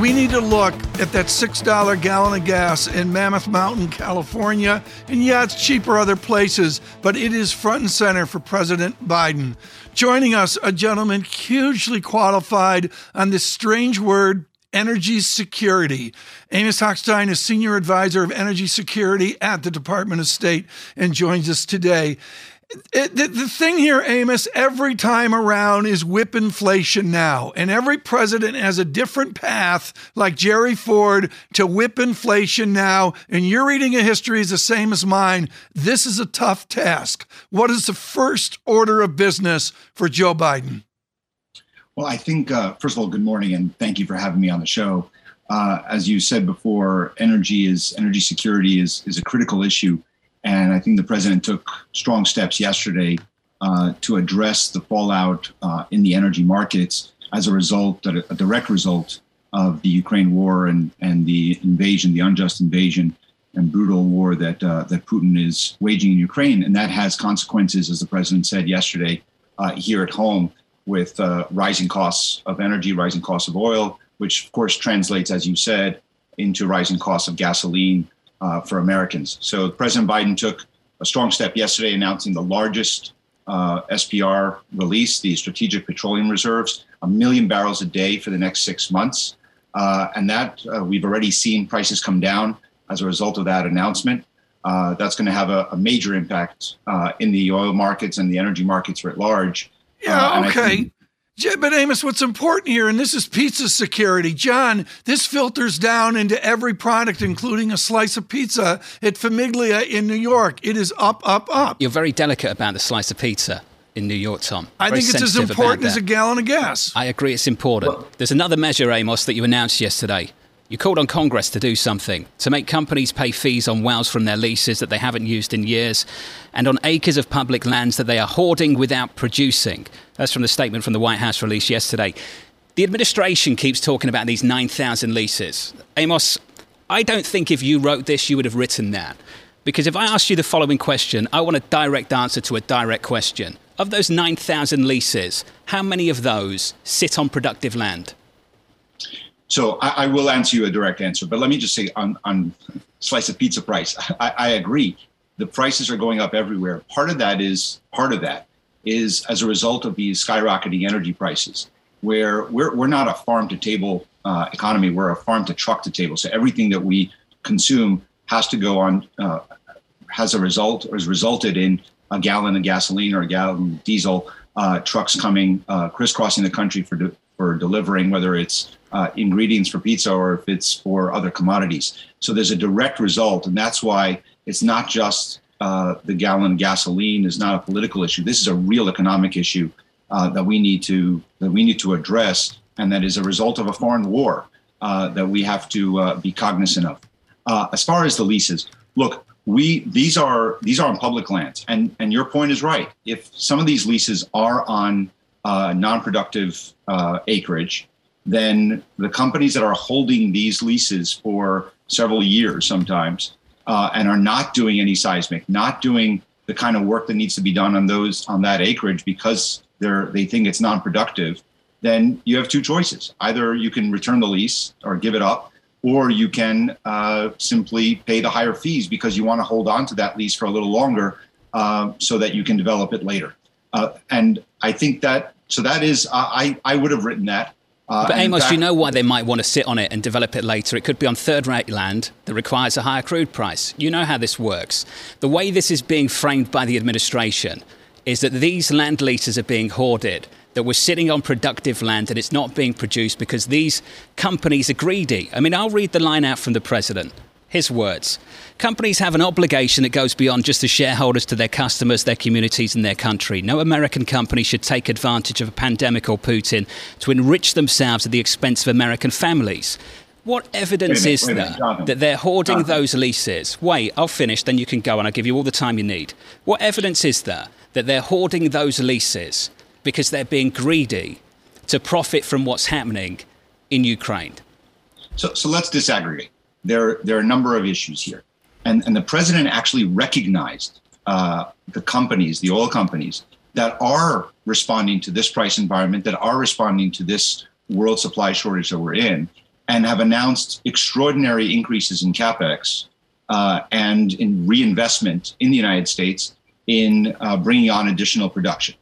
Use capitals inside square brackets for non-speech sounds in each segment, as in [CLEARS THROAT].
We need to look at that $6 gallon of gas in Mammoth Mountain, California. And yeah, it's cheaper other places, but it is front and center for President Biden. Joining us, a gentleman hugely qualified on this strange word, energy security. Amos Hochstein is Senior Advisor of Energy Security at the Department of State and joins us today. It, the, the, thing here, Amos, every time around is whip inflation now. And every president has a different path, like Jerry Ford, to whip inflation now. And your reading of history is the same as mine. This is a tough task. What is the first order of business for Joe Biden? Well, I think, uh, first of all, good morning and thank you for having me on the show. Uh, as you said before, energy is energy security is, is a critical issue and I think the president took strong steps yesterday uh, to address the fallout uh, in the energy markets as a result, a direct result of the Ukraine war and, and the invasion, the unjust invasion and brutal war that, uh, that Putin is waging in Ukraine. And that has consequences, as the president said yesterday, uh, here at home with uh, rising costs of energy, rising costs of oil, which of course translates, as you said, into rising costs of gasoline, uh, for Americans. So President Biden took a strong step yesterday, announcing the largest uh, SPR release, the Strategic Petroleum Reserves, a million barrels a day for the next six months. Uh, and that uh, we've already seen prices come down as a result of that announcement. Uh, that's going to have a, a major impact uh, in the oil markets and the energy markets writ large. Yeah, okay. But Amos, what's important here, and this is pizza security. John, this filters down into every product, including a slice of pizza at Famiglia in New York. It is up, up, up. You're very delicate about the slice of pizza in New York, Tom. I think it's as important as a gallon of gas. I agree it's important. Well, There's another measure, Amos, that you announced yesterday. You called on Congress to do something, to make companies pay fees on wells from their leases that they haven't used in years, and on acres of public lands that they are hoarding without producing. That's from the statement from the White House released yesterday. The administration keeps talking about these 9,000 leases. Amos, I don't think if you wrote this, you would have written that. Because if I asked you the following question, I want a direct answer to a direct question. Of those 9,000 leases, how many of those sit on productive land? So I, I, will answer you a direct answer, but let me just say on, on slice of pizza price, [LAUGHS] I, I agree. The prices are going up everywhere. Part of that is part of that is as a result of these skyrocketing energy prices, where we're, we're not a farm to table uh, economy, we're a farm to truck to table. So everything that we consume has to go on, uh, has a result or has resulted in a gallon of gasoline or a gallon of diesel uh, trucks coming uh, crisscrossing the country for for delivering, whether it's uh, ingredients for pizza or if it's for other commodities. So there's a direct result, and that's why it's not just uh, the gallon gasoline is not a political issue. This is a real economic issue uh, that we need to that we need to address, and that is a result of a foreign war uh, that we have to uh, be cognizant of. Uh, as far as the leases, look, we these are these are on public lands, and and your point is right. If some of these leases are on uh, non-productive uh, acreage, then the companies that are holding these leases for several years sometimes uh, and are not doing any seismic, not doing the kind of work that needs to be done on those on that acreage because they're they think it's non-productive, then you have two choices. Either you can return the lease or give it up, or you can uh, simply pay the higher fees because you want to hold on to that lease for a little longer uh, so that you can develop it later. Uh, and I think that so that is, I, I would have written that. Uh, but Amos, fact, you know why they might want to sit on it and develop it later? It could be on third rate land that requires a higher crude price. You know how this works. The way this is being framed by the administration is that these land leases are being hoarded, that we're sitting on productive land and it's not being produced because these companies are greedy. I mean, I'll read the line out from the president. His words Companies have an obligation that goes beyond just the shareholders to their customers, their communities, and their country. No American company should take advantage of a pandemic or Putin to enrich themselves at the expense of American families. What evidence minute, is there minute, Jonathan. that they're hoarding Jonathan. those leases? Wait, I'll finish, then you can go and I'll give you all the time you need. What evidence is there that they're hoarding those leases because they're being greedy to profit from what's happening in Ukraine? So, so let's disaggregate. There, there are a number of issues here. And, and the president actually recognized uh, the companies, the oil companies, that are responding to this price environment, that are responding to this world supply shortage that we're in, and have announced extraordinary increases in capex uh, and in reinvestment in the United States in uh, bringing on additional production.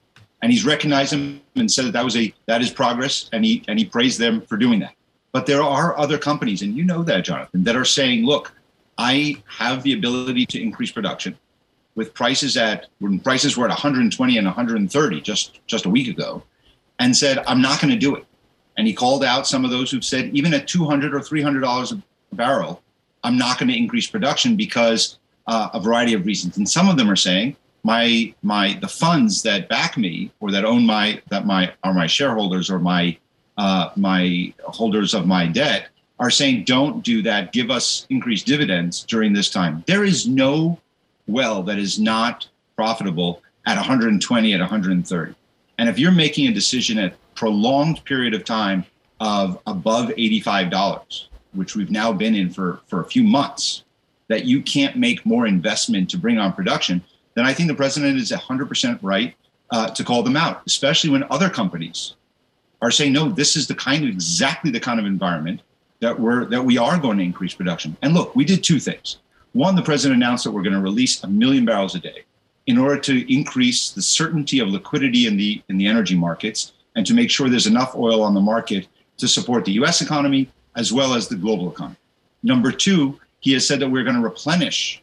And he's recognized them and said that that was a that is progress, and he and he praised them for doing that. But there are other companies, and you know that, Jonathan, that are saying, look, I have the ability to increase production with prices at when prices were at 120 and 130 just just a week ago, and said, I'm not going to do it. And he called out some of those who've said, even at 200 or 300 dollars a barrel, I'm not going to increase production because uh, a variety of reasons. And some of them are saying, my my the funds that back me or that own my that my are my shareholders or my uh, my holders of my debt are saying don't do that. Give us increased dividends during this time. There is no well that is not profitable at 120 at 130 and if you're making a decision at prolonged period of time of above $85 which we've now been in for for a few months that you can't make more investment to bring on production then I think the president is 100% right uh, to call them out, especially when other companies are saying, no, this is the kind of exactly the kind of environment that we're that we are going to increase production. And look, we did two things. One, the president announced that we're going to release a million barrels a day in order to increase the certainty of liquidity in the in the energy markets and to make sure there's enough oil on the market to support the US economy as well as the global economy. Number two, he has said that we're going to replenish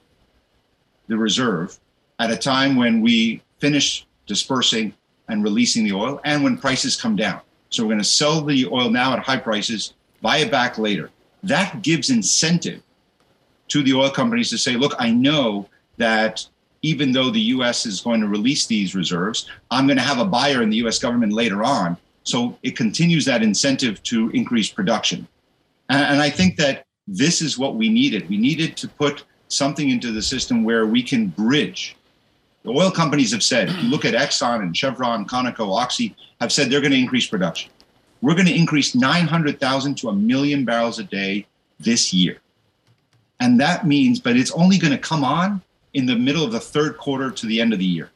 the reserve at a time when we finish dispersing and releasing the oil and when prices come down. So we're going to sell the oil now at high prices, buy it back later. That gives incentive to the oil companies to say, look, I know that even though the US is going to release these reserves, I'm going to have a buyer in the US government later on. So it continues that incentive to increase production. And, I think that this is what we needed. We needed to put something into the system where we can bridge the oil companies have said, if you look at Exxon and Chevron, Conoco, Oxy, have said they're going to increase production. We're going to increase 900,000 to a million barrels a day this year. And that means, but it's only going to come on in the middle of the third quarter to the end of the year.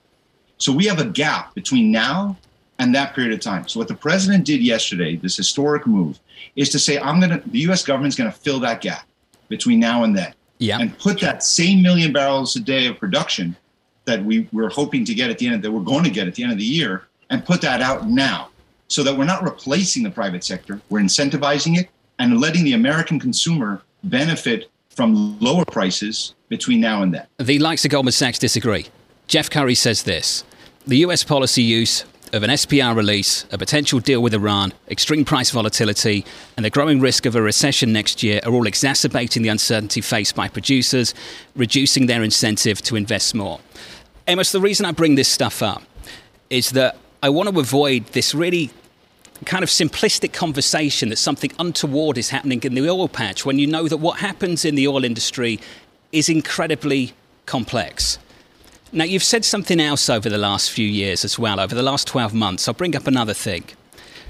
So we have a gap between now and that period of time. So what the president did yesterday, this historic move, is to say, I'm going to, the US government's going to fill that gap between now and then. Yeah. And put that same million barrels a day of production that we were hoping to get at the end that we're going to get at the end of the year and put that out now so that we're not replacing the private sector we're incentivizing it and letting the american consumer benefit from lower prices between now and then The likes of Goldman Sachs disagree. Jeff Currie says this The US policy use of an SPR release, a potential deal with Iran, extreme price volatility, and the growing risk of a recession next year are all exacerbating the uncertainty faced by producers, reducing their incentive to invest more. Amos, the reason I bring this stuff up is that I want to avoid this really kind of simplistic conversation that something untoward is happening in the oil patch when you know that what happens in the oil industry is incredibly complex. Now, you've said something else over the last few years as well, over the last 12 months. I'll bring up another thing.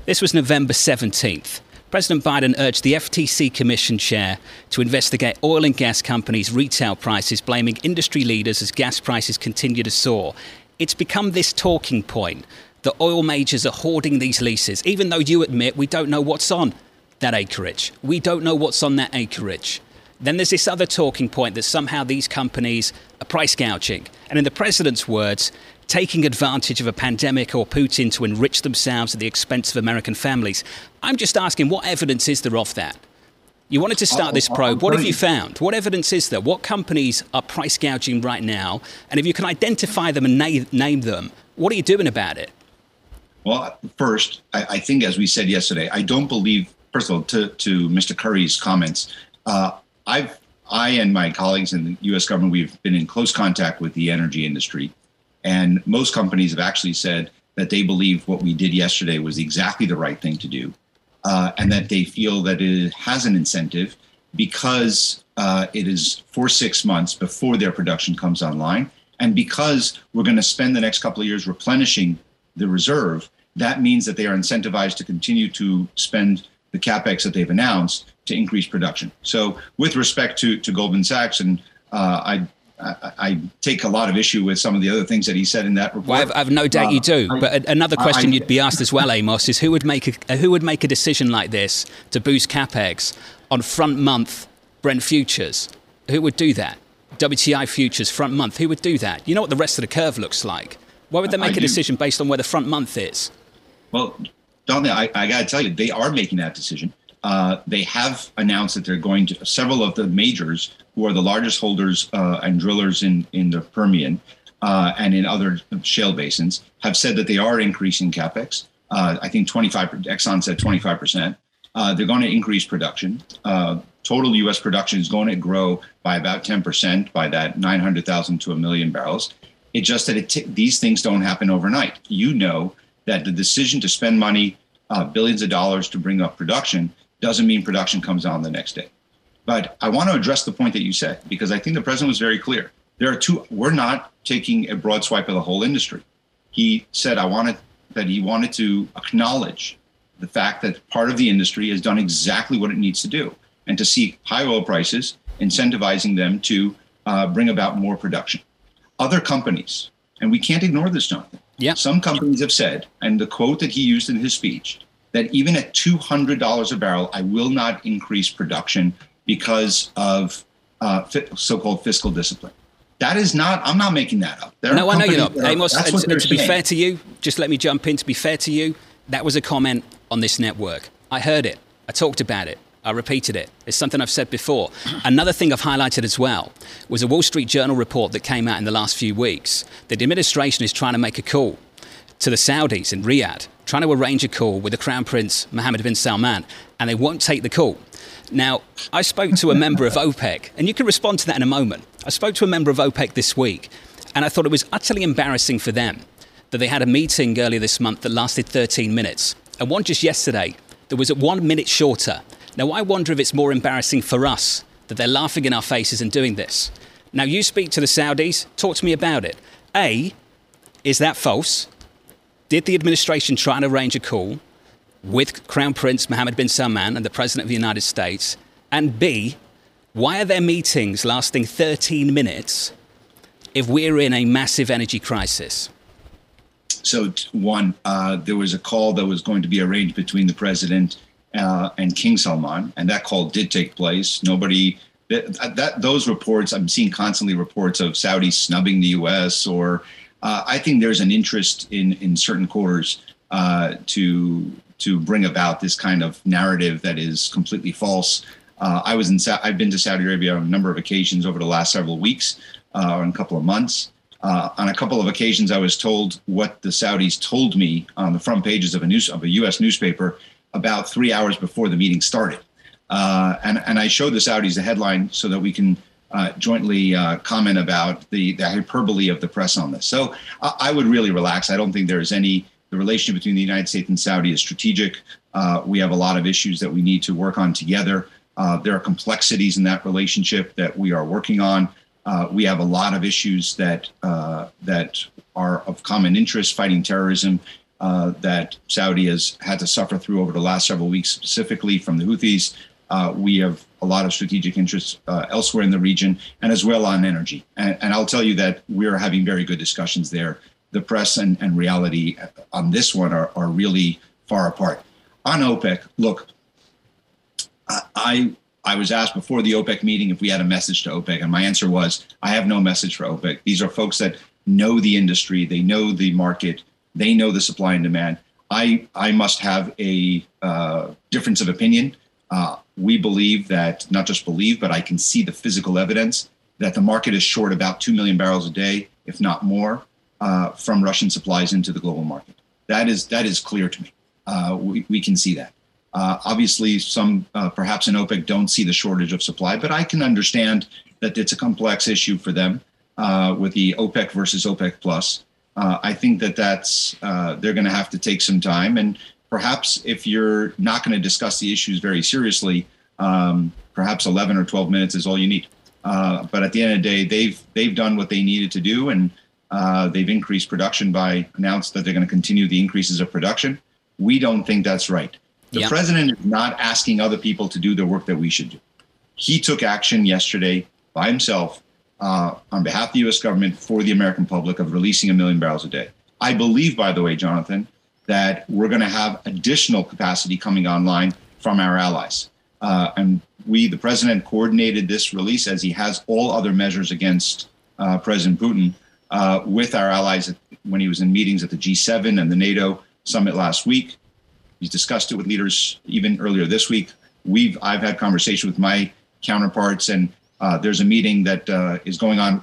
This was November 17th. President Biden urged the FTC Commission chair to investigate oil and gas companies' retail prices, blaming industry leaders as gas prices continue to soar. It's become this talking point that oil majors are hoarding these leases, even though you admit we don't know what's on that acreage. We don't know what's on that acreage. Then there's this other talking point that somehow these companies are price gouging. And in the president's words, taking advantage of a pandemic or Putin to enrich themselves at the expense of American families. I'm just asking, what evidence is there of that? You wanted to start uh, this uh, probe. Uh, what have you found? What evidence is there? What companies are price gouging right now? And if you can identify them and na- name them, what are you doing about it? Well, first, I, I, think, as we said yesterday, I don't believe. First of all, to, to Mr. Currie's comments, uh, I've I and my colleagues in the U.S. government we've been in close contact with the energy industry, and most companies have actually said that they believe what we did yesterday was exactly the right thing to do. uh, and that they feel that it has an incentive because uh, it is for six months before their production comes online. And because we're going to spend the next couple of years replenishing the reserve, that means that they are incentivized to continue to spend the capex that they've announced to increase production. So, with respect to, to Goldman Sachs, and uh, I I, I, take a lot of issue with some of the other things that he said in that report. Well, I've, I've no doubt uh, you do. I, but another question I, you'd be asked as well, Amos, is who would make a who would make a decision like this to boost capex on front month Brent futures? Who would do that? WTI futures front month. Who would do that? You know what the rest of the curve looks like. Why would they make a decision based on where the front month is? Well, John, I, I got to tell you, they are making that decision. Uh, they have announced that they're going to several of the majors who are the largest holders uh, and drillers in, in the Permian uh, and in other shale basins, have said that they are increasing capex. Uh, I think 25, Exxon said 25%. Uh, they're going to increase production. Uh, total U.S. production is going to grow by about 10% by that 900,000 to a million barrels. It's just that it t- these things don't happen overnight. You know that the decision to spend money, billions of dollars to bring up production, doesn't mean production comes on the next day. But I want to address the point that you said because I think the president was very clear. There are two. We're not taking a broad swipe of the whole industry. He said I wanted that he wanted to acknowledge the fact that part of the industry has done exactly what it needs to do, and to see high oil prices incentivizing them to uh, bring about more production. Other companies, and we can't ignore this, Jonathan. Yeah. Some companies have said, and the quote that he used in his speech, that even at $200 a barrel, I will not increase production because of uh, so-called fiscal discipline. That is not. I'm not making that up. There no, I know you're not. Are, Amos, and, and to be fair to you, just let me jump in. To be fair to you, that was a comment on this network. I heard it. I talked about it. I repeated it. It's something I've said before. Another thing I've highlighted as well was a Wall Street Journal report that came out in the last few weeks. The administration is trying to make a call to the Saudis in Riyadh, trying to arrange a call with the Crown Prince Mohammed bin Salman, and they won't take the call. Now, I spoke to a member of [LAUGHS] OPEC, and you can respond to that in a moment. I spoke to a member of OPEC this week, and I thought it was utterly embarrassing for them that they had a meeting earlier this month that lasted 13 minutes, and one just yesterday that was at one minute shorter. Now, I wonder if it's more embarrassing for us that they're laughing in our faces and doing this. Now, you speak to the Saudis, talk to me about it. A, is that false? Did the administration try and arrange a call? with Crown Prince Mohammed bin Salman and the President of the United States? And B, why are there meetings lasting 13 minutes if we're in a massive energy crisis? So, one, uh, there was a call that was going to be arranged between the president uh, and King Salman, and that call did take place. Nobody, that, that those reports, I'm seeing constantly reports of Saudi snubbing the U.S. or uh, I think there's an interest in in certain quarters uh, to to bring about this kind of narrative that is completely false. Uh, I was in. Sa- I've been to Saudi Arabia on a number of occasions over the last several weeks, uh, or a couple of months. Uh, on a couple of occasions, I was told what the Saudis told me on the front pages of a news of a U.S. newspaper about three hours before the meeting started. Uh, and and I showed the Saudis the headline so that we can uh, jointly uh, comment about the, the hyperbole of the press on this. So I, I would really relax. I don't think there is any the relationship between the United States and Saudi is strategic. Uh, we have a lot of issues that we need to work on together. Uh, there are complexities in that relationship that we are working on. Uh, we have a lot of issues that uh, that are of common interest, fighting terrorism, uh, that Saudi has had to suffer through over the last several weeks, specifically from the Houthis. Uh, we have a lot of strategic interests elsewhere in the region, and as well on energy. And, and I'll tell you that we're having very good discussions there the press and, and reality on this one are, are really far apart. On OPEC, look, I I was asked before the OPEC meeting if we had a message to OPEC, and my answer was I have no message for OPEC. These are folks that know the industry, they know the market, they know the supply and demand. I I must have a uh, difference of opinion. Uh, we believe that not just believe, but I can see the physical evidence that the market is short about two million barrels a day, if not more uh, from Russian supplies into the global market. That is that is clear to me. Uh, we, we can see that. Uh, obviously, some uh, perhaps in OPEC don't see the shortage of supply, but I can understand that it's a complex issue for them uh, with the OPEC versus OPEC plus. Uh, I think that that's they're going to have to take some time, and perhaps if you're not going to discuss the issues very seriously, um, perhaps 11 or 12 minutes is all you need. Uh, but at the end of the day, they've they've done what they needed to do, and uh, they've increased production by announced that they're going to continue the increases of production. We don't think that's right. The yeah. president is not asking other people to do the work that we should do. He took action yesterday by himself uh, on behalf of the U.S. government for the American public of releasing a million barrels a day. I believe, by the way, Jonathan, that we're going to have additional capacity coming online from our allies. Uh, and we, the president, coordinated this release as he has all other measures against uh, President Putin uh, with our allies when he was in meetings at the G7 and the NATO summit last week. He's discussed it with leaders even earlier this week. We've I've had conversation with my counterparts, and uh, there's a meeting that uh, is going on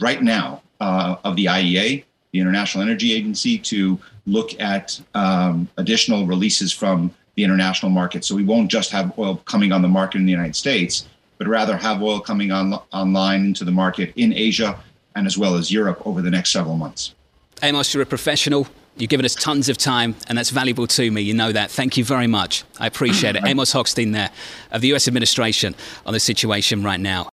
right now uh, of the IEA, the International Energy Agency, to look at um, additional releases from the international market. So we won't just have oil coming on the market in the United States, but rather have oil coming on online into the market in Asia and as well as Europe over the next several months. Amos, you're a professional. You've given us tons of time, and that's valuable to me. You know that. Thank you very much. I appreciate it. [CLEARS THROAT] Amos Hochstein there of the US administration on the situation right now.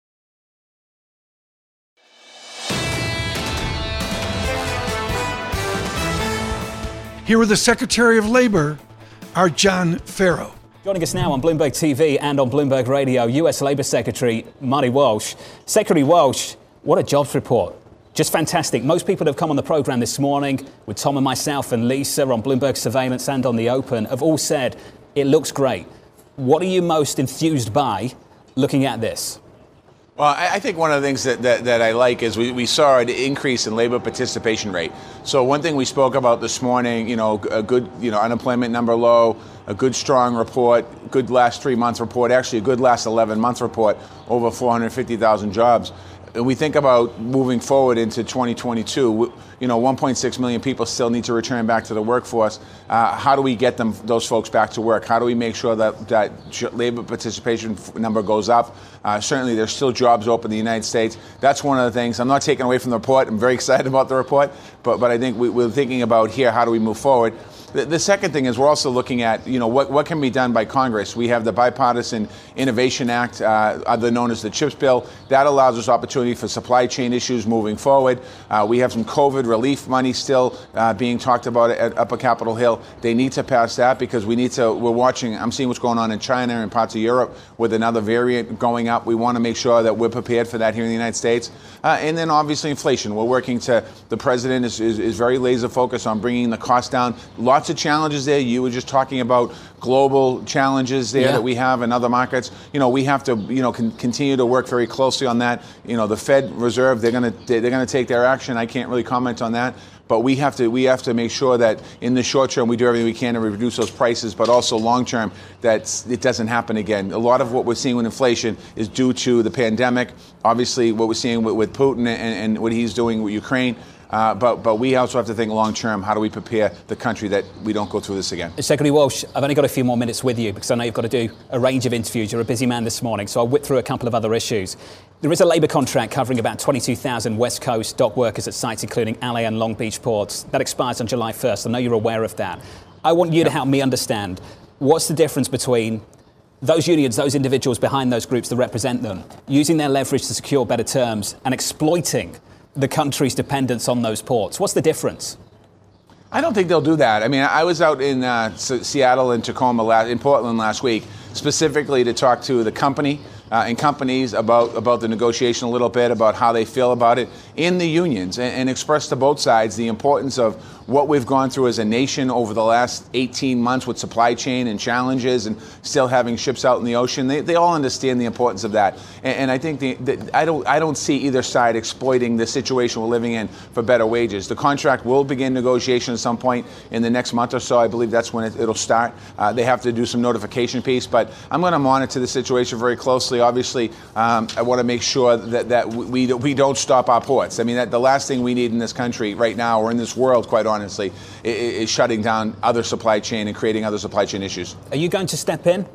Here with the Secretary of Labor, our John Ferro. Joining us now on Bloomberg TV and on Bloomberg Radio, US Labor Secretary Marty Walsh. Secretary Walsh, what a jobs report. Just fantastic. Most people have come on the program this morning with Tom and myself and Lisa on Bloomberg Surveillance and on the Open have all said it looks great. What are you most enthused by looking at this? Well, I think one of the things that, that, that, I like is we, we saw an increase in labor participation rate. So one thing we spoke about this morning, you know, a good, you know, unemployment number low, a good strong report, good last three month report, actually a good last 11 month report, over 450,000 jobs we think about moving forward into 2022, you know, 1.6 million people still need to return back to the workforce. Uh, how do we get them, those folks, back to work? How do we make sure that that labor participation number goes up? Uh, certainly, there's still jobs open in the United States. That's one of the things. I'm not taking away from the report. I'm very [LAUGHS] excited about the report, but but I think we, we're thinking about here how do we move forward. The, the, second thing is we're also looking at, you know, what, what can be done by Congress. We have the Bipartisan Innovation Act, uh, other known as the CHIPS bill. That allows us opportunity for supply chain issues moving forward. Uh, we have some COVID relief money still uh, being talked about at Upper Capitol Hill. They need to pass that because we need to, we're watching, I'm seeing what's going on in China and parts of Europe with another variant going up. We want to make sure that we're prepared for that here in the United States. Uh, and then obviously inflation. We're working to, the president is, is, is very laser focused on bringing the cost down. Lots of challenges there. You were just talking about global challenges there yeah. that we have in other markets. You know, we have to, you know, con- continue to work very closely on that. You know, the Fed Reserve, they're going to they're going to take their action. I can't really comment on that. But we have to we have to make sure that in the short term we do everything we can to reduce those prices, but also long term that it doesn't happen again. A lot of what we're seeing with inflation is due to the pandemic. Obviously, what we're seeing with, with Putin and, and what he's doing with Ukraine. Uh, but, but we also have to think long term how do we prepare the country that we don't go through this again? Secretary Walsh, I've only got a few more minutes with you because I know you've got to do a range of interviews. You're a busy man this morning, so I'll whip through a couple of other issues. There is a labour contract covering about 22,000 West Coast dock workers at sites including LA and Long Beach ports. That expires on July 1st. I know you're aware of that. I want you to help me understand what's the difference between those unions, those individuals behind those groups that represent them, using their leverage to secure better terms and exploiting the country's dependence on those ports. What's the difference? I don't think they'll do that. I mean, I was out in uh, Seattle and Tacoma, last, in Portland last week, specifically to talk to the company uh, and companies about, about the negotiation a little bit, about how they feel about it in the unions, and, and express to both sides the importance of what we've gone through as a nation over the last 18 months with supply chain and challenges and still having ships out in the ocean. They, they all understand the importance of that. And, and I think the, the, I, don't, I don't see either side exploiting the situation we're living in for better wages. The contract will begin negotiation at some point in the next month or so. I believe that's when it, will start. Uh, they have to do some notification piece, but I'm going to monitor the situation very closely. Obviously, um, I want to make sure that, that we, we don't stop our ports. I mean, that the last thing we need in this country right now or in this world, quite honestly, honestly, is shutting down other supply chain and creating other supply chain issues. Are you going to step in?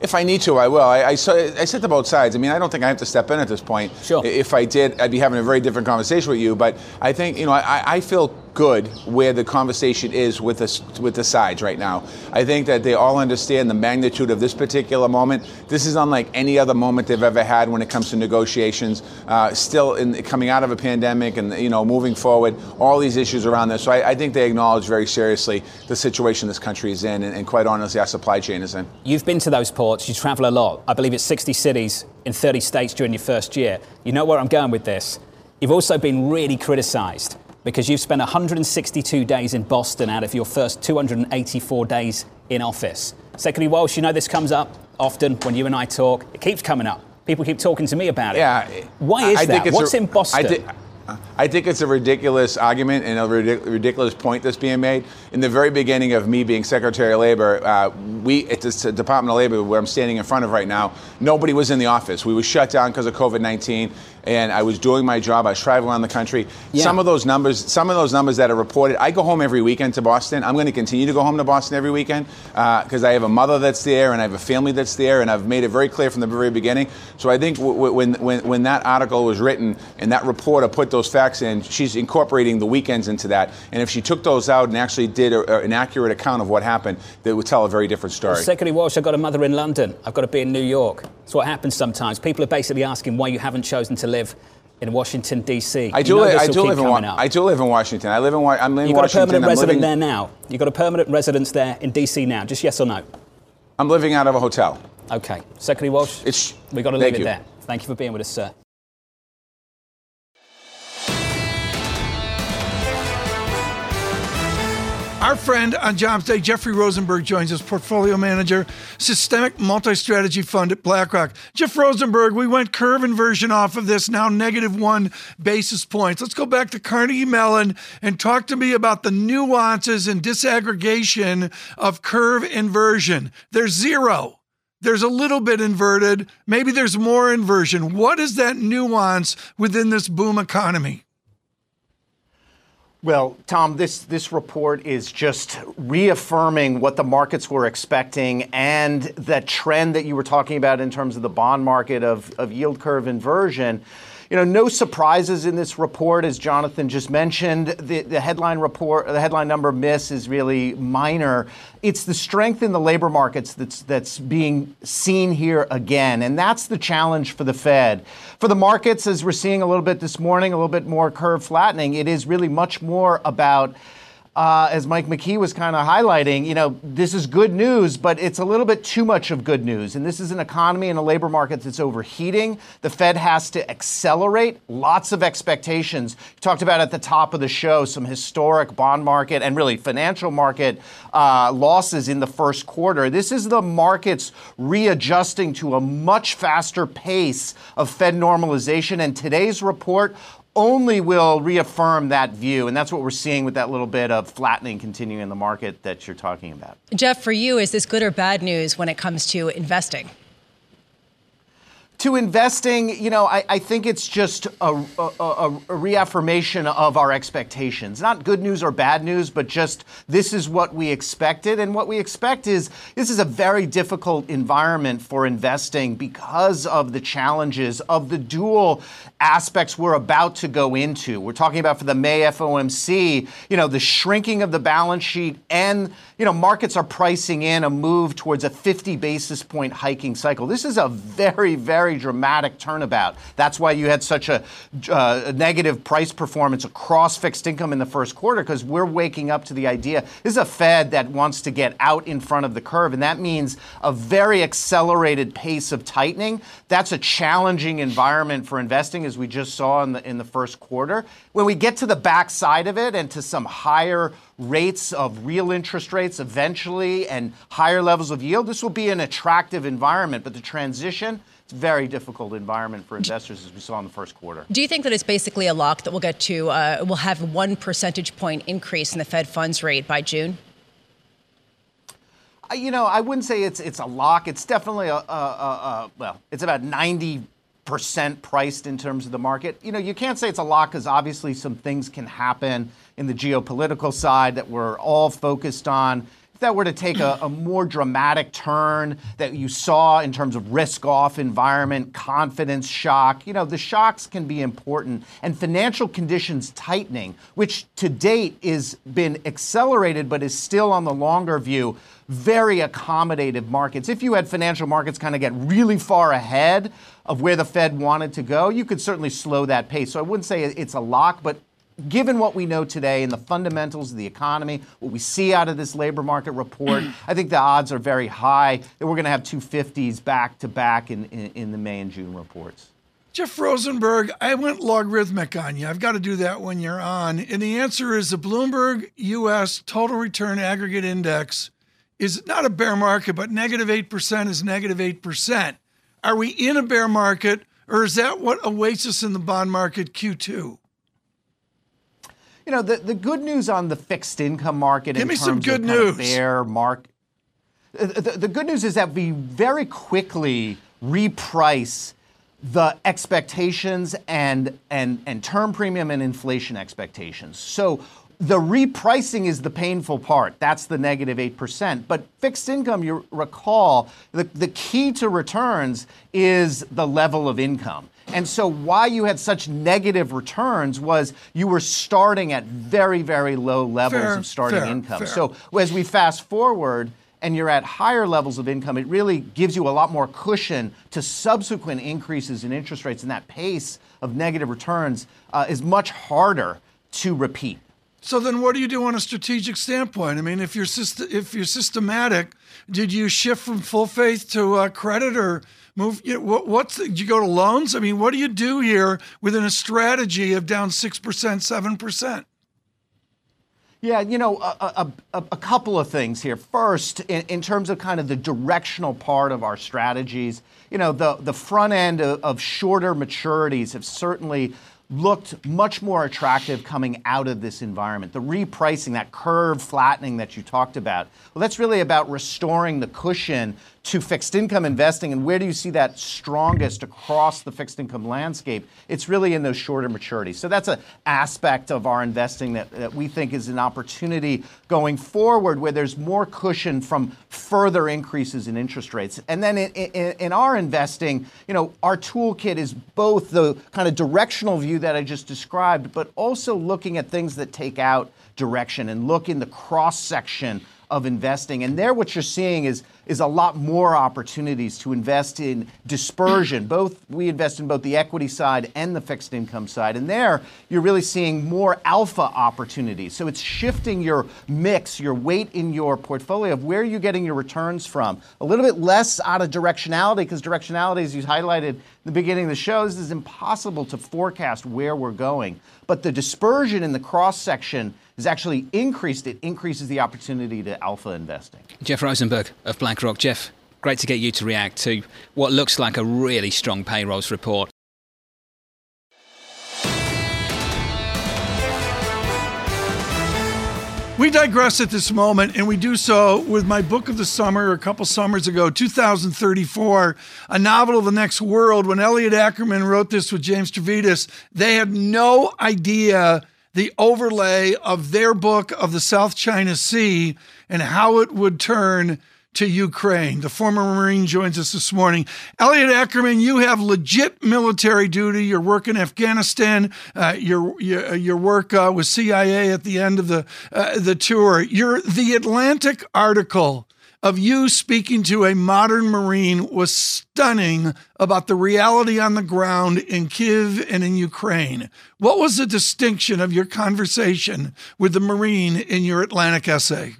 If I need to, I will. I, I, I said to both sides. I mean, I don't think I have to step in at this point. Sure. If I did, I'd be having a very different conversation with you. But I think, you know, I, I feel good where the conversation is with the, with the sides right now. I think that they all understand the magnitude of this particular moment. This is unlike any other moment they've ever had when it comes to negotiations. Uh, still in, coming out of a pandemic and you know moving forward, all these issues around this. So I, I think they acknowledge very seriously the situation this country is in, and, and quite honestly, our supply chain is in. You've been to those ports. You travel a lot. I believe it's 60 cities in 30 states during your first year. You know where I'm going with this. You've also been really criticised because you've spent 162 days in Boston out of your first 284 days in office. Secretary Walsh, you know this comes up often when you and I talk. It keeps coming up. People keep talking to me about it. Yeah. Why is I that? What's a, in Boston? I think it's a ridiculous argument and a ridiculous point that's being made. In the very beginning of me being Secretary of Labor, uh, we at the Department of Labor, where I'm standing in front of right now, nobody was in the office. We were shut down because of COVID-19 and I was doing my job. I was traveling around the country. Yeah. Some of those numbers, some of those numbers that are reported, I go home every weekend to Boston. I'm going to continue to go home to Boston every weekend because uh, I have a mother that's there and I have a family that's there, and I've made it very clear from the very beginning. So I think w- w- when, when when that article was written and that reporter put those facts in, she's incorporating the weekends into that. And if she took those out and actually did a, a, an accurate account of what happened, that would tell a very different story. Well, Secretary Walsh, I've got a mother in London. I've got to be in New York. That's what happens sometimes. People are basically asking why you haven't chosen to live in Washington D.C. I do. Li- I do live in. Wa- I do live in Washington. I live in. Wa- I'm in you got Washington. a permanent I'm resident living- there now. You've got a permanent residence there in D.C. now. Just yes or no. I'm living out of a hotel. Okay, Secretary Walsh. It's. We got to leave it you. there. Thank you for being with us, sir. Our friend on Jobs Day, Jeffrey Rosenberg, joins us, portfolio manager, systemic multi strategy fund at BlackRock. Jeff Rosenberg, we went curve inversion off of this, now negative one basis points. Let's go back to Carnegie Mellon and talk to me about the nuances and disaggregation of curve inversion. There's zero. There's a little bit inverted. Maybe there's more inversion. What is that nuance within this boom economy? Well, Tom, this, this report is just reaffirming what the markets were expecting and that trend that you were talking about in terms of the bond market of, of yield curve inversion. You know, no surprises in this report, as Jonathan just mentioned. The, the headline report, the headline number miss is really minor. It's the strength in the labor markets that's that's being seen here again, and that's the challenge for the Fed. For the markets, as we're seeing a little bit this morning, a little bit more curve flattening. It is really much more about uh, as Mike McKee was kind of highlighting, you know, this is good news, but it's a little bit too much of good news. And this is an economy and a labor market that's overheating. The Fed has to accelerate. Lots of expectations. You talked about at the top of the show some historic bond market and really financial market uh, losses in the first quarter. This is the markets readjusting to a much faster pace of Fed normalization. And today's report only will reaffirm that view. And that's what we're seeing with that little bit of flattening continuing in the market that you're talking about. Jeff, for you, is this good or bad news when it comes to investing? To investing, you know, I, I think it's just a, a, a, reaffirmation of our expectations. Not good news or bad news, but just this is what we expected. And what we expect is this is a very difficult environment for investing because of the challenges of the dual aspects we're about to go into. We're talking about for the May FOMC, you know, the shrinking of the balance sheet and, you know, markets are pricing in a move towards a 50 basis point hiking cycle. This is a very, very dramatic turnabout. That's why you had such a, uh, negative price performance across fixed income in the first quarter because we're waking up to the idea this is a Fed that wants to get out in front of the curve, and that means a very accelerated pace of tightening. That's a challenging environment for investing, as we just saw in the in the first quarter. When we get to the backside of it and to some higher rates of real interest rates eventually and higher levels of yield, this will be an attractive environment. But the transition it's a very difficult environment for investors, as we saw in the first quarter. Do you think that it's basically a lock that we'll get to, uh, we'll have one percentage point increase in the Fed funds rate by June? You know, I wouldn't say it's it's a lock. It's definitely a, a, a, a well, it's about ninety percent priced in terms of the market. You know, you can't say it's a lock because obviously some things can happen in the geopolitical side that we're all focused on if that were to take a, a, more dramatic turn that you saw in terms of risk off environment, confidence shock, you know, the shocks can be important. And financial conditions tightening, which to date has been accelerated but is still on the longer view, very accommodative markets. If you had financial markets kind of get really far ahead of where the Fed wanted to go, you could certainly slow that pace. So I wouldn't say it's a lock, but given what we know today and the fundamentals of the economy, what we see out of this labor market report, [CLEARS THROAT] I think the odds are very high that we're going to have 250s back to back in, in, in, the May and June reports. Jeff Rosenberg, I went logarithmic on you. I've got to do that when you're on. And the answer is the Bloomberg US Total Return Aggregate Index is not a bear market, but negative 8% is negative 8%. Are we in a bear market, or is that what awaits us in the bond market Q2? You know, the, the good news on the fixed income market Give in me terms some good of news. bear mark. The, the, the good news is that we very quickly reprice the expectations and, and, and term premium and inflation expectations. So the repricing is the painful part. That's the negative 8%. But fixed income, you recall, the, the key to returns is the level of income. And so, why you had such negative returns was you were starting at very, very low levels fair, of starting fair, income. Fair. So, as we fast forward, and you're at higher levels of income, it really gives you a lot more cushion to subsequent increases in interest rates, and that pace of negative returns uh, is much harder to repeat. So then, what do you do on a strategic standpoint? I mean, if you're syst- if you're systematic, did you shift from full faith to uh, credit, or move? You know, what, what's the, you go to loans? I mean, what do you do here within a strategy of down six percent, seven percent? Yeah, you know, a, a, a, couple of things here. First, in, in, terms of kind of the directional part of our strategies, you know, the, the front end of, of shorter maturities have certainly looked much more attractive coming out of this environment. The repricing, that curve flattening that you talked about, well, that's really about restoring the cushion to fixed income investing. And where do you see that strongest across the fixed income landscape? It's really in those shorter maturities. So that's an aspect of our investing that, that we think is an opportunity going forward where there's more cushion from further increases in interest rates. And then in, in, in our investing, you know, our toolkit is both the kind of directional view that I just described, but also looking at things that take out direction and look in the cross section of investing. And there, what you're seeing is is a lot more opportunities to invest in dispersion. [CLEARS THROAT] Both we invest in both the equity side and the fixed income side. And there, you're really seeing more alpha opportunities. So it's shifting your mix, your weight in your portfolio of where you're getting your returns from. A little bit less out of directionality, because directionality, as you highlighted in the beginning of the show, this is impossible to forecast where we're going. But the dispersion in the cross section has actually increased. It increases the opportunity to alpha investing. Jeff Rosenberg of BlackRock. Jeff, great to get you to react to what looks like a really strong payrolls report. We digress at this moment, and we do so with my book of the summer a couple summers ago, 2034, a novel of the next world. When Elliot Ackerman wrote this with James Stavridis, they had no idea the overlay of their book of the South China Sea and how it would turn to Ukraine. The former Marine joins us this morning. Elliot Ackerman, you have legit military duty. Your work in Afghanistan, uh, your, your, your work uh, with CIA at the end of the uh, the tour. Your the Atlantic article of you speaking to a modern Marine was stunning about the reality on the ground in Kiev and in Ukraine. What was the distinction of your conversation with the Marine in your Atlantic essay?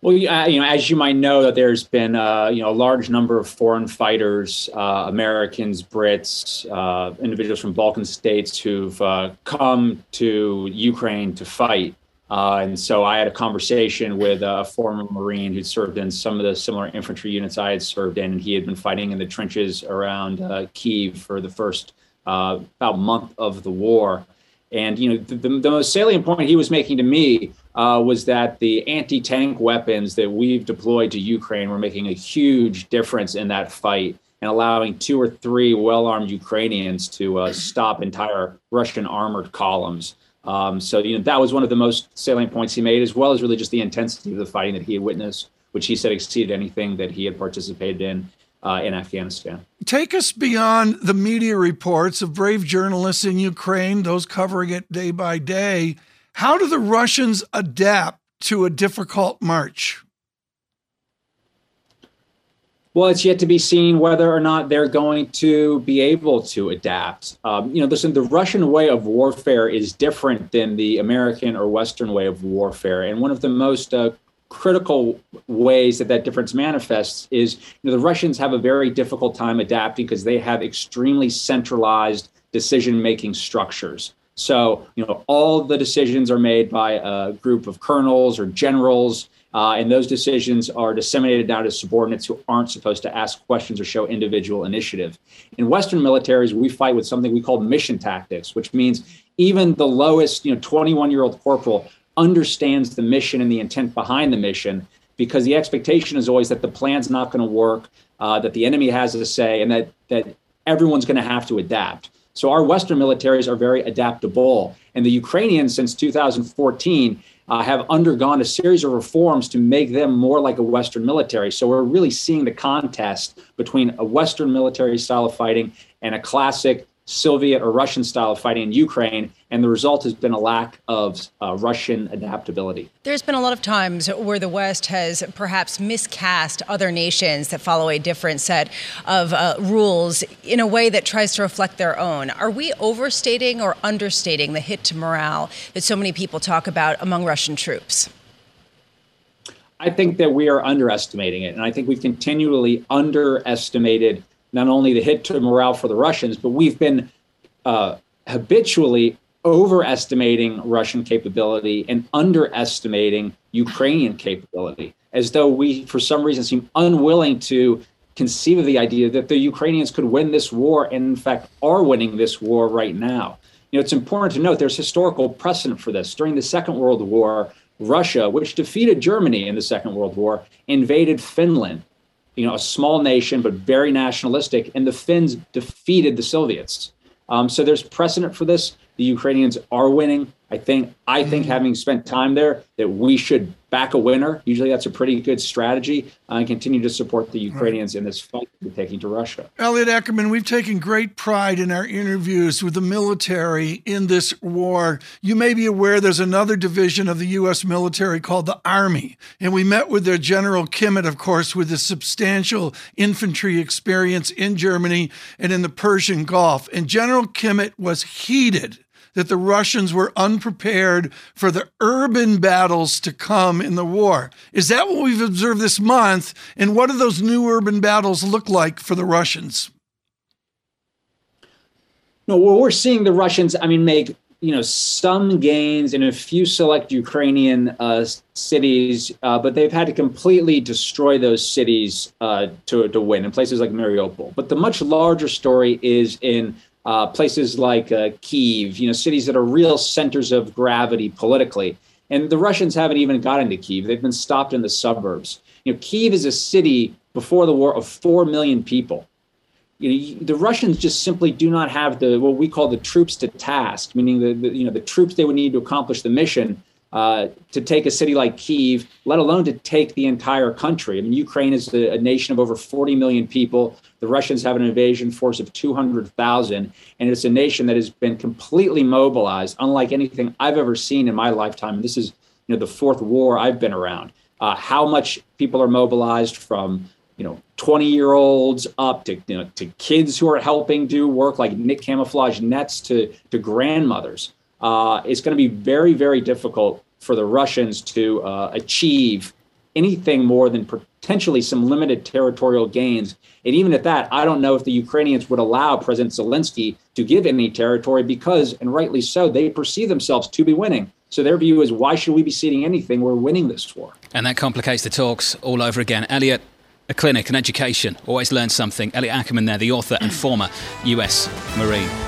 Well, you know, as you might know, that there's been uh, you know a large number of foreign fighters, uh, Americans, Brits, uh, individuals from Balkan states who've uh, come to Ukraine to fight. Uh, and so I had a conversation with a former Marine who'd served in some of the similar infantry units I had served in, and he had been fighting in the trenches around Kiev for the first about month of the war. And you know, the, the, the, most salient point he was making to me uh, was that the anti-tank weapons that we've deployed to Ukraine were making a huge difference in that fight and allowing two or three well-armed Ukrainians to uh, stop entire Russian armored columns. Um, so you know that was one of the most salient points he made, as well as really just the intensity of the fighting that he had witnessed, which he said exceeded anything that he had participated in uh, in Afghanistan. Take us beyond the media reports of brave journalists in Ukraine, those covering it day by day. How do the Russians adapt to a difficult march? Well, it's yet to be seen whether or not they're going to be able to adapt. Um, you know, listen, the Russian way of warfare is different than the American or Western way of warfare. And one of the most uh, critical ways that that difference manifests is you know, the Russians have a very difficult time adapting because they have extremely centralized decision making structures. So, you know, all the decisions are made by a group of colonels or generals, uh, and those decisions are disseminated down to subordinates who aren't supposed to ask questions or show individual initiative. In Western militaries, we fight with something we call mission tactics, which means even the lowest, you know, 21 year old corporal understands the mission and the intent behind the mission because the expectation is always that the plan's not going to work, uh, that the enemy has a say, and that that everyone's going to have to adapt. So our Western militaries are very adaptable, and the Ukrainians since 2014 uh, have undergone a series of reforms to make them more like a Western military. So we're really seeing the contest between a Western military style of fighting and a classic Soviet or Russian style of fighting in Ukraine, and the result has been a lack of uh, Russian adaptability. There's been a lot of times where the West has perhaps miscast other nations that follow a different set of uh, rules in a way that tries to reflect their own. Are we overstating or understating the hit to morale that so many people talk about among Russian troops? I think that we are underestimating it, and I think we've continually underestimated not only the hit to morale for the Russians, but we've been uh, habitually overestimating Russian capability and underestimating Ukrainian capability, as though we, for some reason, seem unwilling to conceive of the idea that the Ukrainians could win this war, and in fact are winning this war right now. You know, it's important to note there's historical precedent for this. During the Second World War, Russia, which defeated Germany in the Second World War, invaded Finland you know, a small nation but very nationalistic, and the Finns defeated the Soviets. Um, so there's precedent for this. The Ukrainians are winning. I think I think mm-hmm. having spent time there that we should back a winner. Usually that's a pretty good strategy uh, and continue to support the Ukrainians right. in this fight they're taking to Russia. Elliot Ackerman, we've taken great pride in our interviews with the military in this war. You may be aware there's another division of the U.S. military called the Army. And we met with their General Kimmitt, of course, with his substantial infantry experience in Germany and in the Persian Gulf. And General Kimmitt was heated that the Russians were unprepared for the urban battles to come in the war. Is that what we've observed this month? And what do those new urban battles look like for the Russians? No, well, we're seeing the Russians, I mean, make you know some gains in a few select Ukrainian uh, cities, uh, but they've had to completely destroy those cities uh, to to win in places like Mariupol. But the much larger story is in uh, places like uh, Kiev, you know, cities that are real centers of gravity politically. And the Russians haven't even gotten to Kiev. They've been stopped in the suburbs. You know, Kiev is a city before the war of 4 million people. You know, the Russians just simply do not have the what we call the troops to task, meaning the, the you know the troops they would need to accomplish the mission uh, to take a city like Kiev, let alone to take the entire country. I mean, Ukraine is a, a nation of over 40 million people. The Russians have an invasion force of 200,000, and it's a nation that has been completely mobilized, unlike anything I've ever seen in my lifetime. And this is, you know, the fourth war I've been around. Uh, how much people are mobilized from, you know, 20 year olds up to, you know, to kids who are helping do work like knit camouflage nets to to grandmothers. Uh, it's going to be very, very difficult for the Russians to uh, achieve anything more than potentially some limited territorial gains. And even at that, I don't know if the Ukrainians would allow President Zelensky to give any territory because, and rightly so, they perceive themselves to be winning. So their view is, why should we be ceding anything? We're winning this war. And that complicates the talks all over again. Elliot, a clinic, an education, always learn something. Elliot Ackerman there, the author and former U.S. Marine.